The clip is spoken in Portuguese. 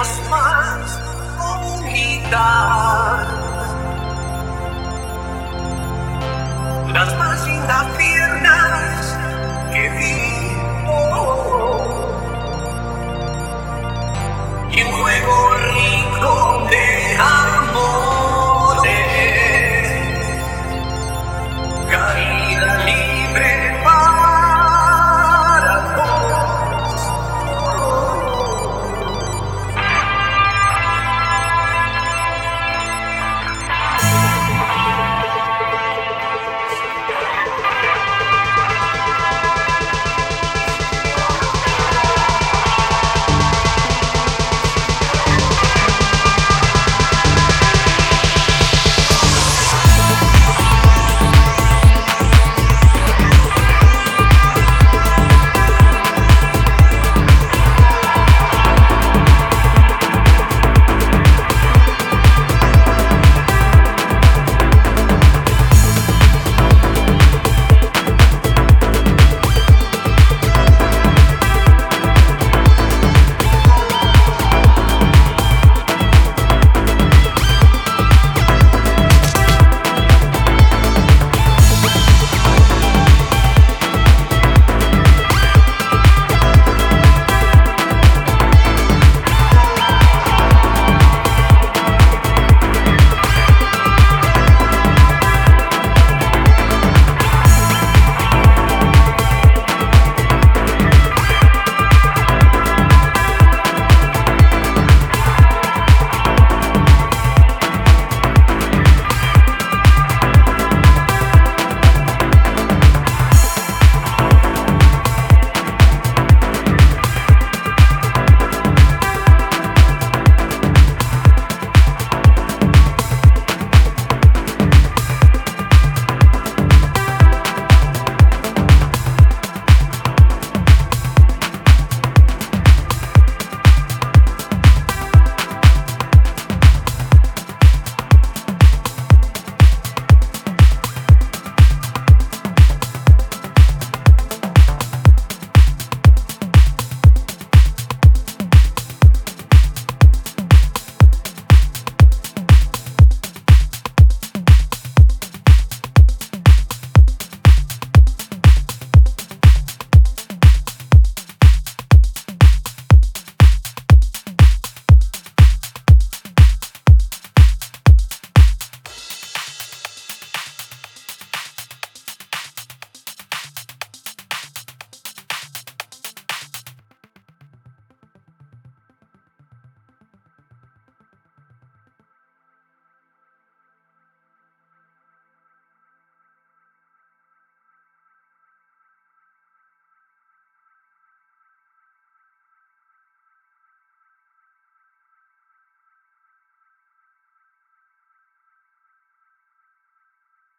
las mãos, más.